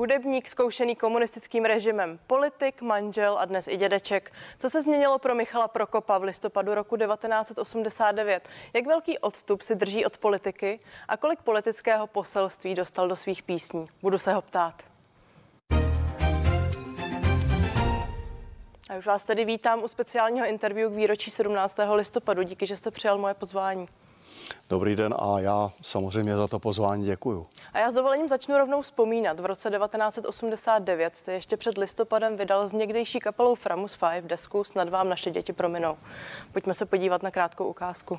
hudebník zkoušený komunistickým režimem, politik, manžel a dnes i dědeček. Co se změnilo pro Michala Prokopa v listopadu roku 1989? Jak velký odstup si drží od politiky a kolik politického poselství dostal do svých písní? Budu se ho ptát. A už vás tedy vítám u speciálního interview k výročí 17. listopadu. Díky, že jste přijal moje pozvání. Dobrý den a já samozřejmě za to pozvání děkuju. A já s dovolením začnu rovnou vzpomínat. V roce 1989 jste ještě před listopadem vydal s někdejší kapelou Framus 5 desku Snad vám naše děti prominou. Pojďme se podívat na krátkou ukázku.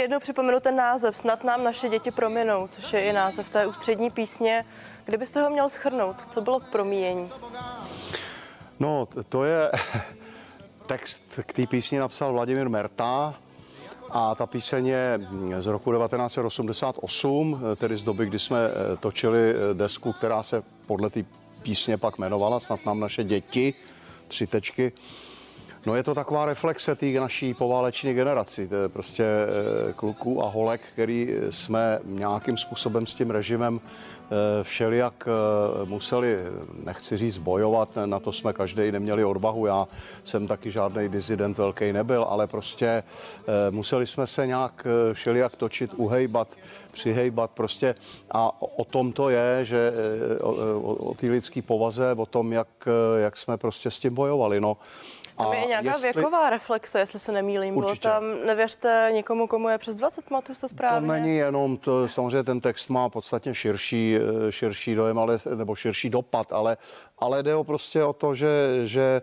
jednou připomenu ten název, snad nám naše děti prominou, což je i název té ústřední písně. Kdybyste ho měl schrnout, co bylo promíjení? No, to je text k té písni napsal Vladimír Merta a ta píseň je z roku 1988, tedy z doby, kdy jsme eh, točili eh, desku, která se podle té písně pak jmenovala Snad nám naše děti, tři tečky. No je to taková reflexe té naší pováleční generaci, to je prostě eh, kluků a holek, který jsme nějakým způsobem s tím režimem eh, všelijak eh, museli, nechci říct bojovat, na to jsme každý neměli odvahu, já jsem taky žádný dizident velký nebyl, ale prostě museli jsme se nějak všelijak točit, uhejbat, přihejbat prostě a o tom to je, že o, o, o té lidské povaze, o tom, jak, jak jsme prostě s tím bojovali. No. Tam je nějaká jestli... věková reflexe, jestli se nemýlím. Bylo tam, nevěřte nikomu, komu je přes 20, máte to správně? To není jenom, to, samozřejmě ten text má podstatně širší, eh, širší dojem, ale, nebo širší dopad, ale, ale jde o prostě o to, že, že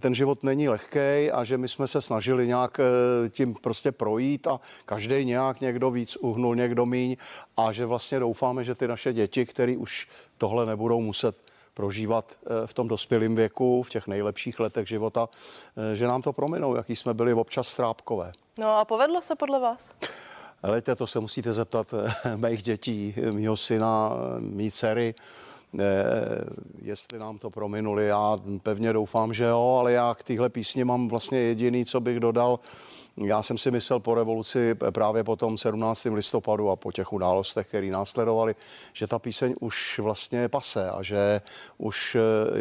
ten život není lehký a že my jsme se snažili nějak eh, tím prostě projít a každý nějak někdo víc uhnul, někdo míň a že vlastně doufáme, že ty naše děti, které už tohle nebudou muset prožívat eh, v tom dospělém věku, v těch nejlepších letech života, eh, že nám to prominou, jaký jsme byli občas strápkové. No a povedlo se podle vás? Lejte, to se musíte zeptat eh, mých dětí, mýho syna, mý dcery, jestli nám to prominuli. Já pevně doufám, že jo, ale já k téhle písni mám vlastně jediný, co bych dodal, já jsem si myslel po revoluci právě po tom 17. listopadu a po těch událostech, které následovaly, že ta píseň už vlastně pase a že už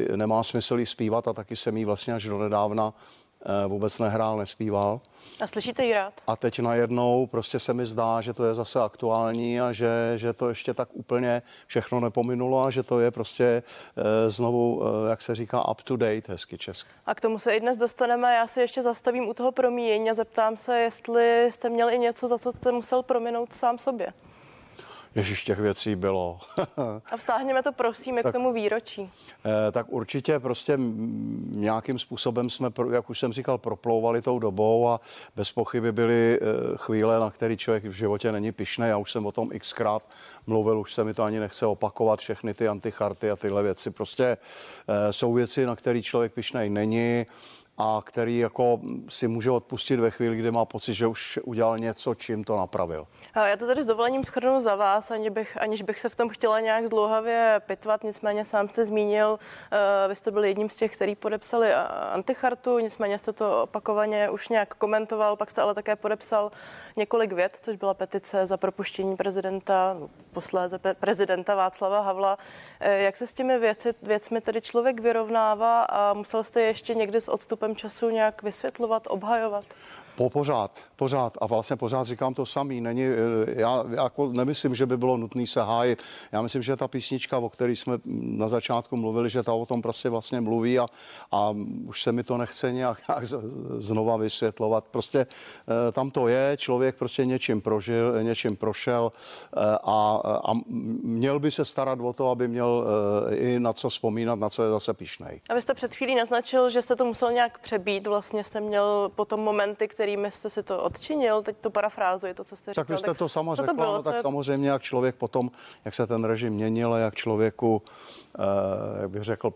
eh, nemá smysl jí zpívat a taky jsem jí vlastně až do nedávna eh, vůbec nehrál, nespíval. A slyšíte ji rád? A teď najednou prostě se mi zdá, že to je zase aktuální a že, že to ještě tak úplně všechno nepominulo a že to je prostě e, znovu, e, jak se říká, up to date, hezky česky. A k tomu se i dnes dostaneme. Já se ještě zastavím u toho promíjení a zeptám se, jestli jste měl i něco, za co jste musel prominout sám sobě. Ježíš, těch věcí bylo. A vztáhněme to prosím tak, k tomu výročí. Eh, tak určitě prostě nějakým způsobem jsme, jak už jsem říkal, proplouvali tou dobou a bez pochyby byly eh, chvíle, na který člověk v životě není pišný. Já už jsem o tom xkrát mluvil, už se mi to ani nechce opakovat, všechny ty anticharty a tyhle věci. Prostě eh, jsou věci, na které člověk pišnej není a který jako si může odpustit ve chvíli, kdy má pocit, že už udělal něco, čím to napravil. A já to tady s dovolením schrnu za vás, aniž bych, aniž bych se v tom chtěla nějak zdlouhavě pitvat, nicméně sám jste zmínil, uh, vy jste byl jedním z těch, který podepsali antichartu, nicméně jste to opakovaně už nějak komentoval, pak jste ale také podepsal několik vět, což byla petice za propuštění prezidenta, no, posléze prezidenta Václava Havla. Uh, jak se s těmi věci, věcmi tedy člověk vyrovnává a musel jste ještě někdy s odstupem času nějak vysvětlovat, obhajovat? Po pořád, pořád a vlastně pořád říkám to samý. Není, eh, já, jako nemyslím, že by bylo nutné se hájit. Já myslím, že ta písnička, o které jsme na začátku mluvili, že ta o tom prostě vlastně mluví a, a už se mi to nechce nějak, nějak znova vysvětlovat. Prostě eh, tam to je, člověk prostě něčím prožil, něčím prošel eh, a, a měl by se starat o to, aby měl i na co vzpomínat, na co je zase pišnej. A vy jste před chvílí naznačil, že jste to musel nějak přebít, vlastně jste měl potom momenty, kterými jste si to odčinil, teď to parafrázuji, to, co jste říkal. Tak vy jste to sama řekla, to bylo, tak samozřejmě, jak člověk potom, jak se ten režim měnil, jak člověku, eh, jak bych řekl,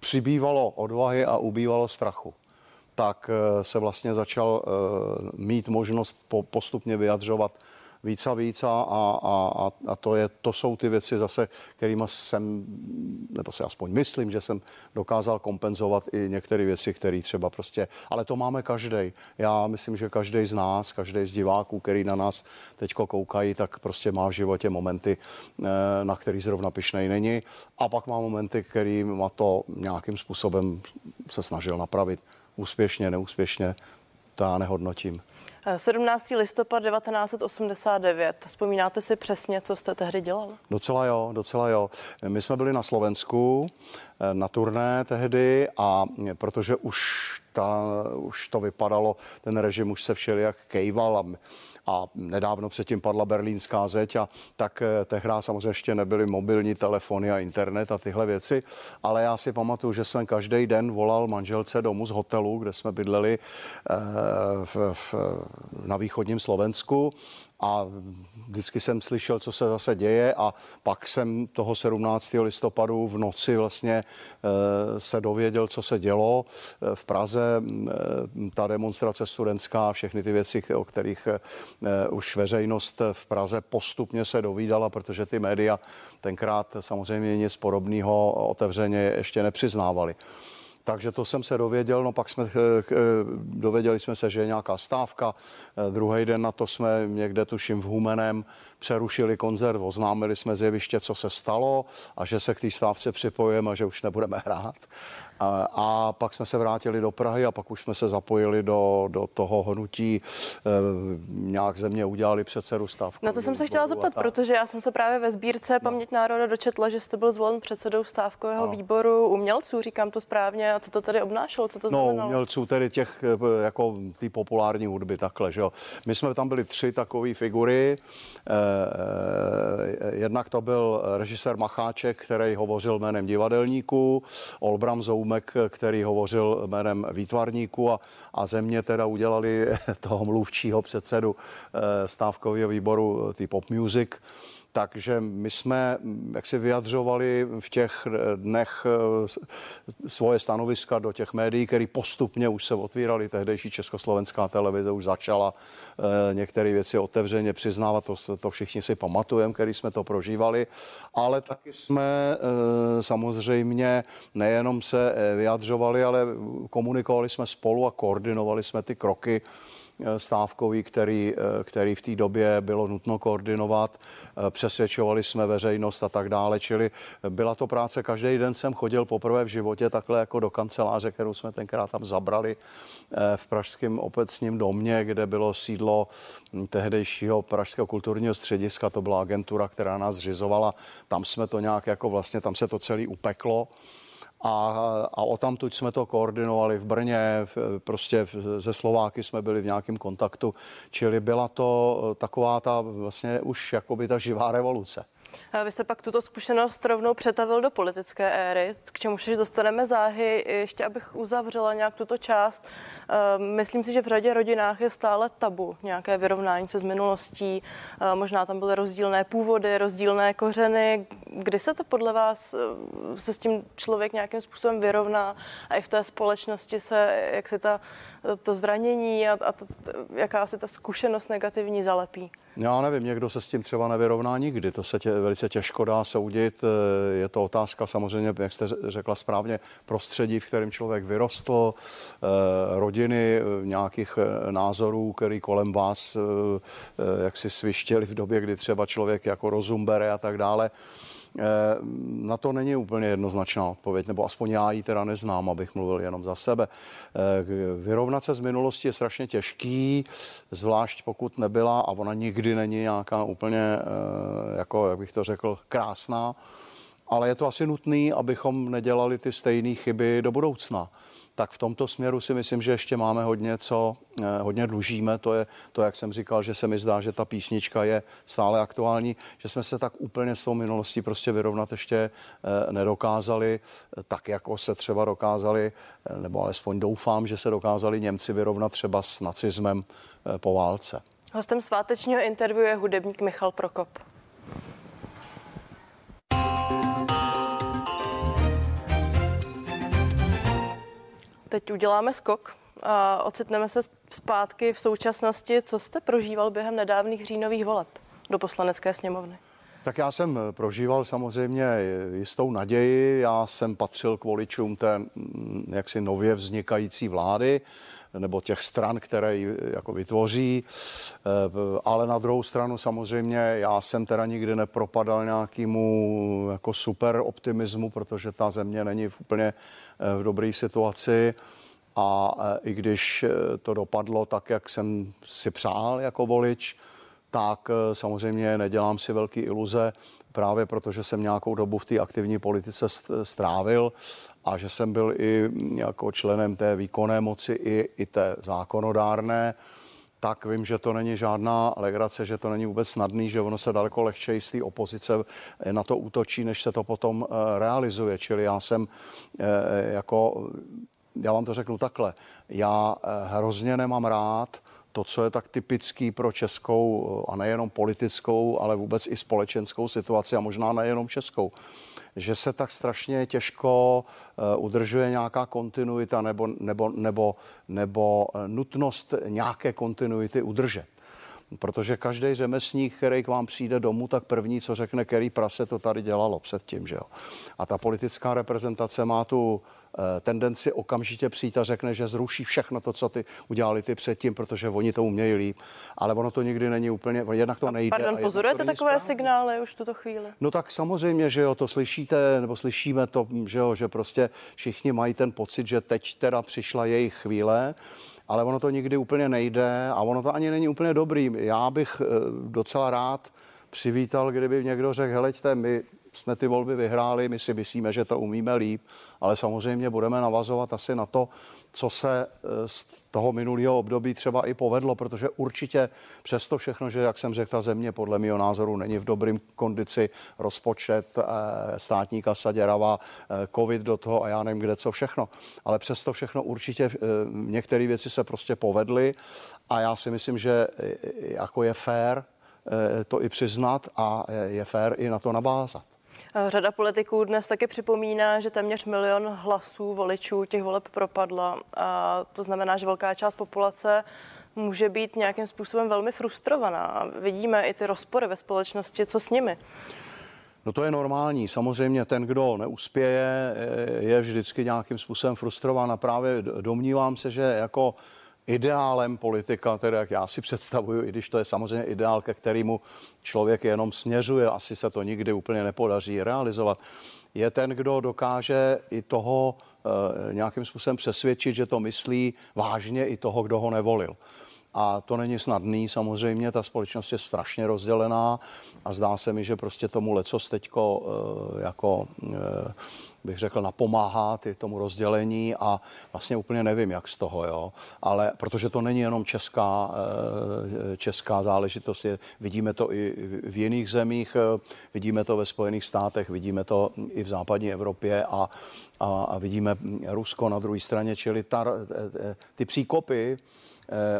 přibývalo odvahy a ubývalo strachu tak eh, se vlastně začal eh, mít možnost postupně vyjadřovat víc a víc a, a, a, a to, je, to jsou ty věci zase, kterými jsem, nebo si aspoň myslím, že jsem dokázal kompenzovat i některé věci, které třeba prostě, ale to máme každý. Já myslím, že každý z nás, každý z diváků, který na nás teď koukají, tak prostě má v životě momenty, eh, na který zrovna pišnej není a pak má momenty, který má to nějakým způsobem se snažil napravit. Úspěšně, neúspěšně, to já nehodnotím. 17. listopad 1989. Vzpomínáte si přesně, co jste tehdy dělal? Docela jo, docela jo. My jsme byli na Slovensku eh, na turné tehdy a protože už, ta, už to vypadalo, ten režim už se všelijak kejval a a nedávno předtím padla berlínská zeď a tak eh, tehdy samozřejmě ještě nebyly mobilní telefony a internet a tyhle věci, ale já si pamatuju, že jsem každý den volal manželce domů z hotelu, kde jsme bydleli eh, v, v, na východním Slovensku a vždycky jsem slyšel, co se zase děje a pak jsem toho 17. listopadu v noci vlastně eh, se dověděl, co se dělo eh, v Praze, eh, ta demonstrace studentská, všechny ty věci, o kterých už veřejnost v Praze postupně se dovídala, protože ty média tenkrát samozřejmě nic podobného otevřeně ještě nepřiznávali. Takže to jsem se dověděl, no pak jsme eh, eh, dověděli jsme se, že je nějaká stávka. Eh, druhý den na to jsme někde tuším v Humenem přerušili koncert, oznámili jsme z jeviště, co se stalo a že se k té stávce připojujeme a že už nebudeme hrát. A, a pak jsme se vrátili do Prahy a pak už jsme se zapojili do, do toho hnutí. E, nějak ze mě udělali předsedu stávku. Na to jsem se chtěla zeptat, protože já jsem se právě ve sbírce no. Paměť národa dočetla, že jste byl zvolen předsedou stávkového no. výboru umělců, říkám to správně. A co to tedy obnášelo? Co to no, znamenalo? umělců tedy těch, eh, jako ty populární hudby, takhle, že jo. My jsme tam byli tři takové figury. E, jednak to byl režisér Macháček, který hovořil jménem divadelníků, Olbram Zoum Šumek, který hovořil jménem výtvarníků a, a země teda udělali toho mluvčího předsedu eh, stávkového výboru, ty pop music takže my jsme jak si vyjadřovali v těch dnech eh, svoje stanoviska do těch médií, které postupně už se otvíraly. Tehdejší československá televize už začala eh, některé věci otevřeně přiznávat, to, to všichni si pamatujeme, který jsme to prožívali, ale taky jsme eh, samozřejmě nejenom se vyjadřovali, ale komunikovali jsme spolu a koordinovali jsme ty kroky Eh, stávkový, který, eh, který v té době bylo nutno koordinovat. Eh, přesvědčovali jsme veřejnost a tak dále, čili byla to práce. Každý den jsem chodil poprvé v životě takhle jako do kanceláře, kterou jsme tenkrát tam zabrali v Pražském obecním domě, kde bylo sídlo tehdejšího Pražského kulturního střediska. To byla agentura, která nás zřizovala. Tam jsme to nějak jako vlastně, tam se to celé upeklo a, a o tamtud jsme to koordinovali v Brně, v, prostě ze Slováky jsme byli v nějakém kontaktu, čili byla to taková ta vlastně už jakoby ta živá revoluce. Vy jste pak tuto zkušenost rovnou přetavil do politické éry, k čemu se dostaneme záhy. Ještě abych uzavřela nějak tuto část. Ehm, myslím si, že v řadě rodinách je stále tabu nějaké vyrovnání se s minulostí. Ehm, možná tam byly rozdílné původy, rozdílné kořeny. Kdy se to podle vás se s tím člověk nějakým způsobem vyrovná a i v té společnosti se, jak se ta, to zranění a, a to, jaká se ta zkušenost negativní zalepí? Já nevím, někdo se s tím třeba nevyrovná nikdy. To se tě, velice těžko dá soudit. Eh, je to otázka samozřejmě, jak jste řekla správně, prostředí, v kterém člověk vyrostl, eh, rodiny, eh, nějakých názorů, který kolem vás jak si svištěli v době, kdy třeba člověk jako rozum bere a tak dále. Na to není úplně jednoznačná odpověď, nebo aspoň já ji teda neznám, abych mluvil jenom za sebe. Vyrovnat se z minulosti je strašně těžký, zvlášť pokud nebyla, a ona nikdy není nějaká úplně, jako, jak bych to řekl, krásná, ale je to asi nutné, abychom nedělali ty stejné chyby do budoucna tak v tomto směru si myslím, že ještě máme hodně co, eh, hodně dlužíme. To je to, jak jsem říkal, že se mi zdá, že ta písnička je stále aktuální, že jsme se tak úplně s tou minulostí prostě vyrovnat ještě eh, nedokázali, tak jako se třeba dokázali, eh, nebo alespoň doufám, že se dokázali Němci vyrovnat třeba s nacismem po válce. Hostem svátečního interview je hudebník Michal Prokop. Teď uděláme skok a ocitneme se zpátky v současnosti. Co jste prožíval během nedávných říjnových voleb do poslanecké sněmovny? Tak já jsem prožíval samozřejmě jistou naději. Já jsem patřil k voličům té mm, jaksi nově vznikající vlády nebo těch stran, které ji jako vytvoří. Eh, ale na druhou stranu samozřejmě já jsem teda nikdy nepropadal nějakému jako super optimismu, protože ta země není v úplně eh, v dobré situaci. A eh, i když to dopadlo tak, jak jsem si přál jako volič, tak samozřejmě nedělám si velké iluze, právě protože jsem nějakou dobu v té aktivní politice strávil a že jsem byl i jako členem té výkonné moci i, i té zákonodárné, tak vím, že to není žádná legrace, že to není vůbec snadný, že ono se daleko lehčeji z té opozice na to útočí, než se to potom eh, realizuje. Čili já jsem eh, jako, já vám to řeknu takhle, já eh, hrozně nemám rád to, co je tak typický pro českou a nejenom politickou, ale vůbec i společenskou situaci a možná nejenom českou že se tak strašně těžko uh, udržuje nějaká kontinuita nebo, nebo, nebo, nebo eh, nutnost nějaké kontinuity udržet. Protože každý řemeslník, který k vám přijde domů, tak první, co řekne, který prase to tady dělalo předtím. Že jo? A ta politická reprezentace má tu e, tendenci okamžitě přijít a řekne, že zruší všechno to, co ty udělali ty předtím, protože oni to umějí líp. Ale ono to nikdy není úplně, jednak to nejde. Pardon, pozorujete takové správně. signály už tuto chvíli? No tak samozřejmě, že jo, to slyšíte, nebo slyšíme to, že jo, že prostě všichni mají ten pocit, že teď teda přišla jejich chvíle ale ono to nikdy úplně nejde a ono to ani není úplně dobrý. Já bych eh, docela rád přivítal, kdyby někdo řekl, heleďte, my jsme ty volby vyhráli, my si myslíme, že to umíme líp, ale samozřejmě budeme navazovat asi na to, co se eh, z toho minulého období třeba i povedlo, protože určitě přesto všechno, že jak jsem řekl, ta země podle mého názoru není v dobrém kondici, rozpočet, eh, státní kasa děrava, eh, covid do toho a já nevím kde co všechno, ale přesto všechno určitě některé věci se prostě povedly a já si myslím, že jako je fér to i přiznat a je fér i na to navázat. Řada politiků dnes taky připomíná, že téměř milion hlasů voličů těch voleb propadla. A to znamená, že velká část populace může být nějakým způsobem velmi frustrovaná. Vidíme i ty rozpory ve společnosti, co s nimi. No to je normální. Samozřejmě ten, kdo neuspěje, je vždycky nějakým způsobem frustrován a právě domnívám se, že jako ideálem politika, tedy jak já si představuju, i když to je samozřejmě ideál, ke kterému člověk jenom směřuje, asi se to nikdy úplně nepodaří realizovat, je ten, kdo dokáže i toho e, nějakým způsobem přesvědčit, že to myslí vážně i toho, kdo ho nevolil. A to není snadný, samozřejmě, ta společnost je strašně rozdělená a zdá se mi, že prostě tomu lecos teďko e, jako e, bych řekl, napomáhá ty tomu rozdělení a vlastně úplně nevím, jak z toho, jo. Ale protože to není jenom česká, eh, česká záležitost, je, vidíme to i v jiných zemích, eh, vidíme to ve Spojených státech, vidíme to i v západní Evropě a, a, a vidíme Rusko na druhé straně, čili ta, eh, ty příkopy, Eh,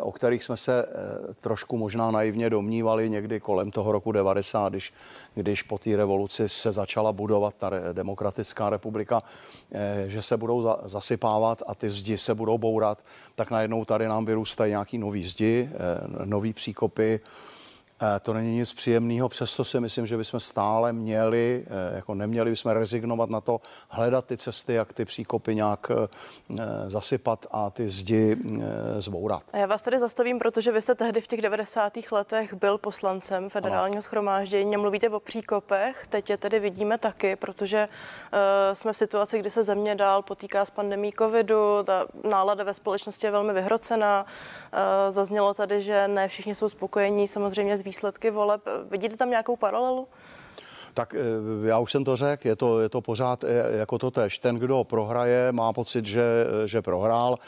o kterých jsme se eh, trošku možná naivně domnívali někdy kolem toho roku 90, když, když po té revoluci se začala budovat ta demokratická republika, eh, že se budou zasypávat a ty zdi se budou bourat, tak najednou tady nám vyrůstají nějaký nový zdi, nový příkopy Eh, to není nic příjemného, přesto si myslím, že bychom stále měli, eh, jako neměli bychom rezignovat na to, hledat ty cesty, jak ty příkopy nějak eh, zasypat a ty zdi zbourat. A já vás tady zastavím, protože vy jste tehdy v těch 90. letech byl poslancem federálního schromáždění mluvíte o příkopech. Teď je tedy vidíme taky, protože uh, jsme v situaci, kdy se země dál potýká s pandemí covidu, ta nálada ve společnosti je velmi vyhrocená. Uh, zaznělo tady, že ne všichni jsou spokojení samozřejmě s výsledky voleb. Vidíte tam nějakou paralelu? Tak eh, já už jsem to řekl, je to, je to pořád eh, jako to tež. Ten, kdo prohraje, má pocit, že, že prohrál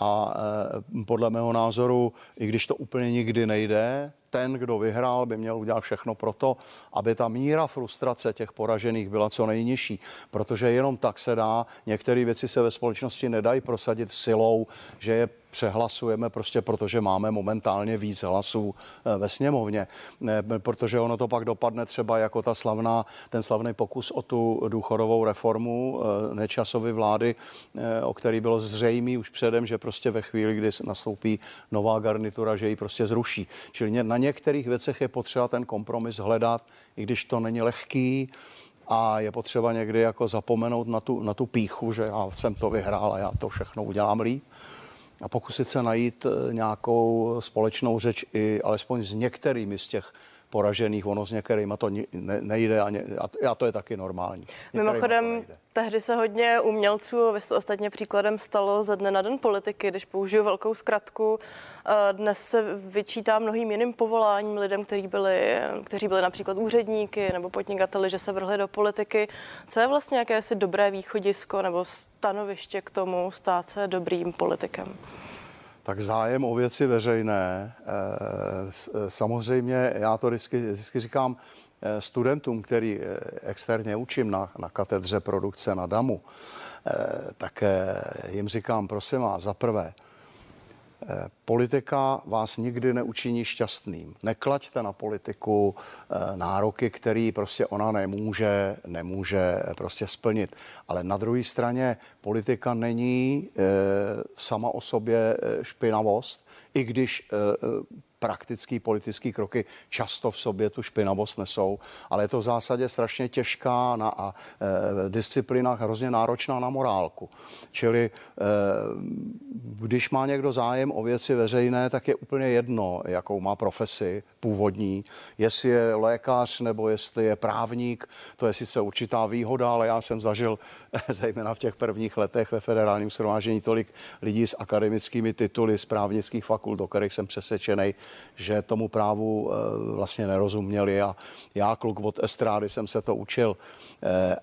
a eh, podle mého názoru, i když to úplně nikdy nejde, ten, kdo vyhrál, by měl udělat všechno pro to, aby ta míra frustrace těch poražených byla co nejnižší, protože jenom tak se dá, některé věci se ve společnosti nedají prosadit silou, že je přehlasujeme prostě protože máme momentálně víc hlasů eh, ve sněmovně, protože ono to pak dopadne třeba jako ta slavná, ten slavný pokus o tu důchodovou reformu eh, nečasové vlády, eh, o který bylo zřejmý už předem, že prostě ve chvíli, kdy nastoupí nová garnitura, že ji prostě zruší. Čili na některých věcech je potřeba ten kompromis hledat, i když to není lehký, a je potřeba někdy jako zapomenout na tu, na tu píchu, že já jsem to vyhrál a já to všechno udělám líp. A pokusit se najít eh, nějakou společnou řeč i alespoň s některými z těch poražených, ono s některými to nejde a, ně, a to je taky normální. Mimochodem, tehdy se hodně umělců, vy jste ostatně příkladem stalo ze dne na den politiky, když použiju velkou zkratku. Eh, dnes se vyčítá mnohým jiným povoláním lidem, kteří byli, kteří byli například úředníky nebo podnikateli, že se vrhli do politiky. Co je vlastně jakési dobré východisko nebo stanoviště k tomu stát se dobrým politikem? Tak zájem o věci veřejné, eh, eh, samozřejmě já to vždycky, vždycky říkám eh, studentům, který externě učím na, na katedře produkce na DAMu, tak jim říkám, prosím vás, za prvé, politika vás nikdy neučiní šťastným. Neklaďte na politiku eh, nároky, který prostě ona nemůže, nemůže prostě splnit. Ale na druhé straně politika není eh, sama o sobě špinavost, i když praktický politický kroky často v sobě tu špinavost nesou, ale je to v zásadě strašně těžká na, a e, disciplína hrozně náročná na morálku. Čili e, když má někdo zájem o věci veřejné, tak je úplně jedno, jakou má profesi původní, jestli je lékař nebo jestli je právník, to je sice určitá výhoda, ale já jsem zažil zejména v těch prvních letech ve federálním shromáždění tolik lidí s akademickými tituly z právnických fakult, do kterých jsem přesvědčený, že tomu právu eh, vlastně nerozuměli a já, kluk od estrády, jsem se to učil eh,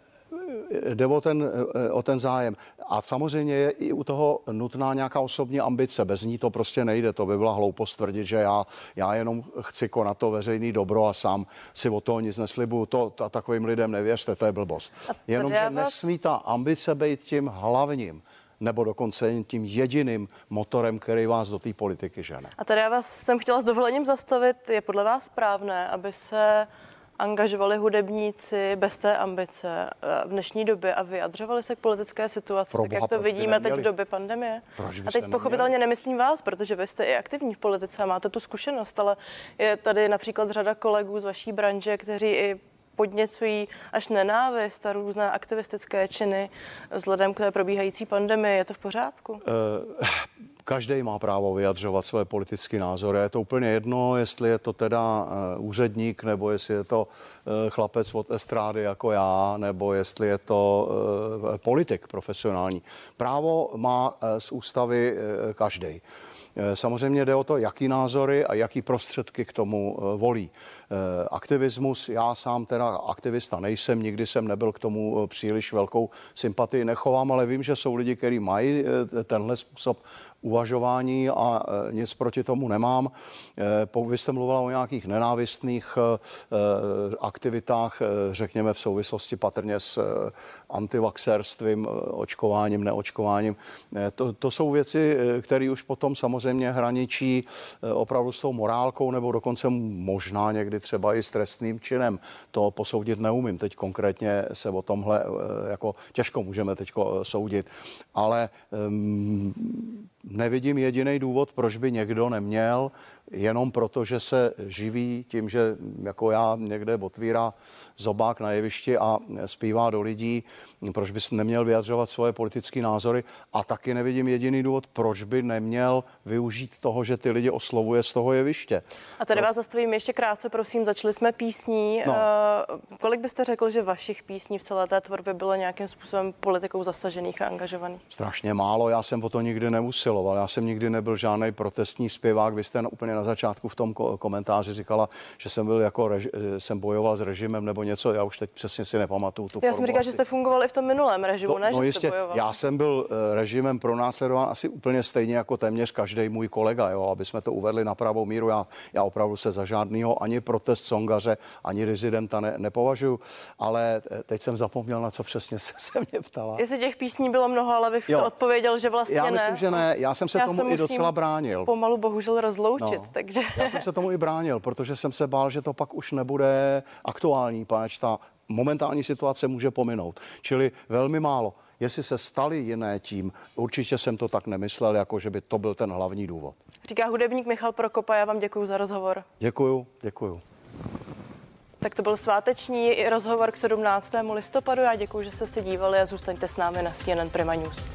jde o ten, eh, o ten zájem. A samozřejmě je i u toho nutná nějaká osobní ambice. Bez ní to prostě nejde. To by byla hloupost tvrdit, že já, já jenom chci konat to veřejný dobro a sám si o toho nic neslibuju. To, to takovým lidem nevěřte, to je blbost. Jenomže nesmí ta ambice být tím hlavním nebo dokonce tím jediným motorem, který vás do té politiky žene. A tady já vás jsem chtěla s dovolením zastavit. Je podle vás správné, aby se angažovali hudebníci bez té ambice eh, v dnešní době a vyjadřovali se k politické situaci, Pro tak jak to vidíme teď v době pandemie. Proč a teď pochopitelně neměli? nemyslím vás, protože vy jste i aktivní v politice a máte tu zkušenost, ale je tady například řada kolegů z vaší branže, kteří i podněcují až nenávist a různé aktivistické činy vzhledem k té probíhající pandemii. Je to v pořádku? Uh, každý má právo vyjadřovat své politické názory. Je to úplně jedno, jestli je to teda uh, úředník, nebo jestli je to uh, chlapec od estrády jako já, nebo jestli je to politik profesionální. Právo má z ústavy každý. Eh, samozřejmě jde o to, jaký názory a jaký prostředky k tomu eh, volí. Eh, aktivismus, já sám teda aktivista nejsem, nikdy jsem nebyl k tomu příliš velkou sympatii nechovám, ale vím, že jsou lidi, kteří mají tenhle způsob uvažování a e, nic proti tomu nemám. E, vy jste mluvila o nějakých nenávistných e, aktivitách, řekněme v souvislosti patrně s antivaxerstvím, očkováním, neočkováním. To, to jsou věci, které už potom samozřejmě hraničí opravdu s tou morálkou nebo dokonce možná někdy třeba i s trestným činem. To posoudit neumím. Teď konkrétně se o tomhle jako těžko můžeme teď soudit. Ale nevidím jediný důvod, proč by někdo neměl jenom proto, že se živí tím, že jako já někde otvírá zobák na jevišti a zpívá do lidí, proč bys neměl vyjadřovat svoje politické názory a taky nevidím jediný důvod, proč by neměl využít toho, že ty lidi oslovuje z toho jeviště. A tady no. vás zastavím ještě krátce, prosím, začali jsme písní. No. Uh, kolik byste řekl, že vašich písní v celé té tvorbě bylo nějakým způsobem politikou zasažených a angažovaných? Strašně málo, já jsem o to nikdy neusiloval, já jsem nikdy nebyl žádný protestní zpěvák, vy jste úplně na začátku v tom komentáři říkala, že jsem byl jako, reži- jsem bojoval s režimem nebo něco, já už teď přesně si nepamatuju tu Já jsem říkal, že jste fungoval i v tom minulém režimu, to, ne? No že jistě, já jsem byl eh, režimem pronásledován asi úplně stejně jako téměř každý můj kolega, jo, aby jsme to uvedli na pravou míru. Já, já opravdu se za žádného ani protest songaře, ani rezidenta ne, nepovažuji, ale eh, teď jsem zapomněl, na co přesně se, se mě ptala. Jestli těch písní bylo mnoho, ale vy jo. odpověděl, že vlastně já ne. Já myslím, že ne. Já jsem se já tomu se i docela bránil. Pomalu bohužel rozloučit, no. takže... Já jsem se tomu i bránil, protože jsem se bál, že to pak už nebude aktuální, pač ta momentální situace může pominout. Čili velmi málo. Jestli se stali jiné tím, určitě jsem to tak nemyslel, jako že by to byl ten hlavní důvod. Říká hudebník Michal Prokopa, já vám děkuji za rozhovor. Děkuju, děkuju. Tak to byl sváteční rozhovor k 17. listopadu. Já děkuji, že jste se dívali a zůstaňte s námi na CNN Prima News.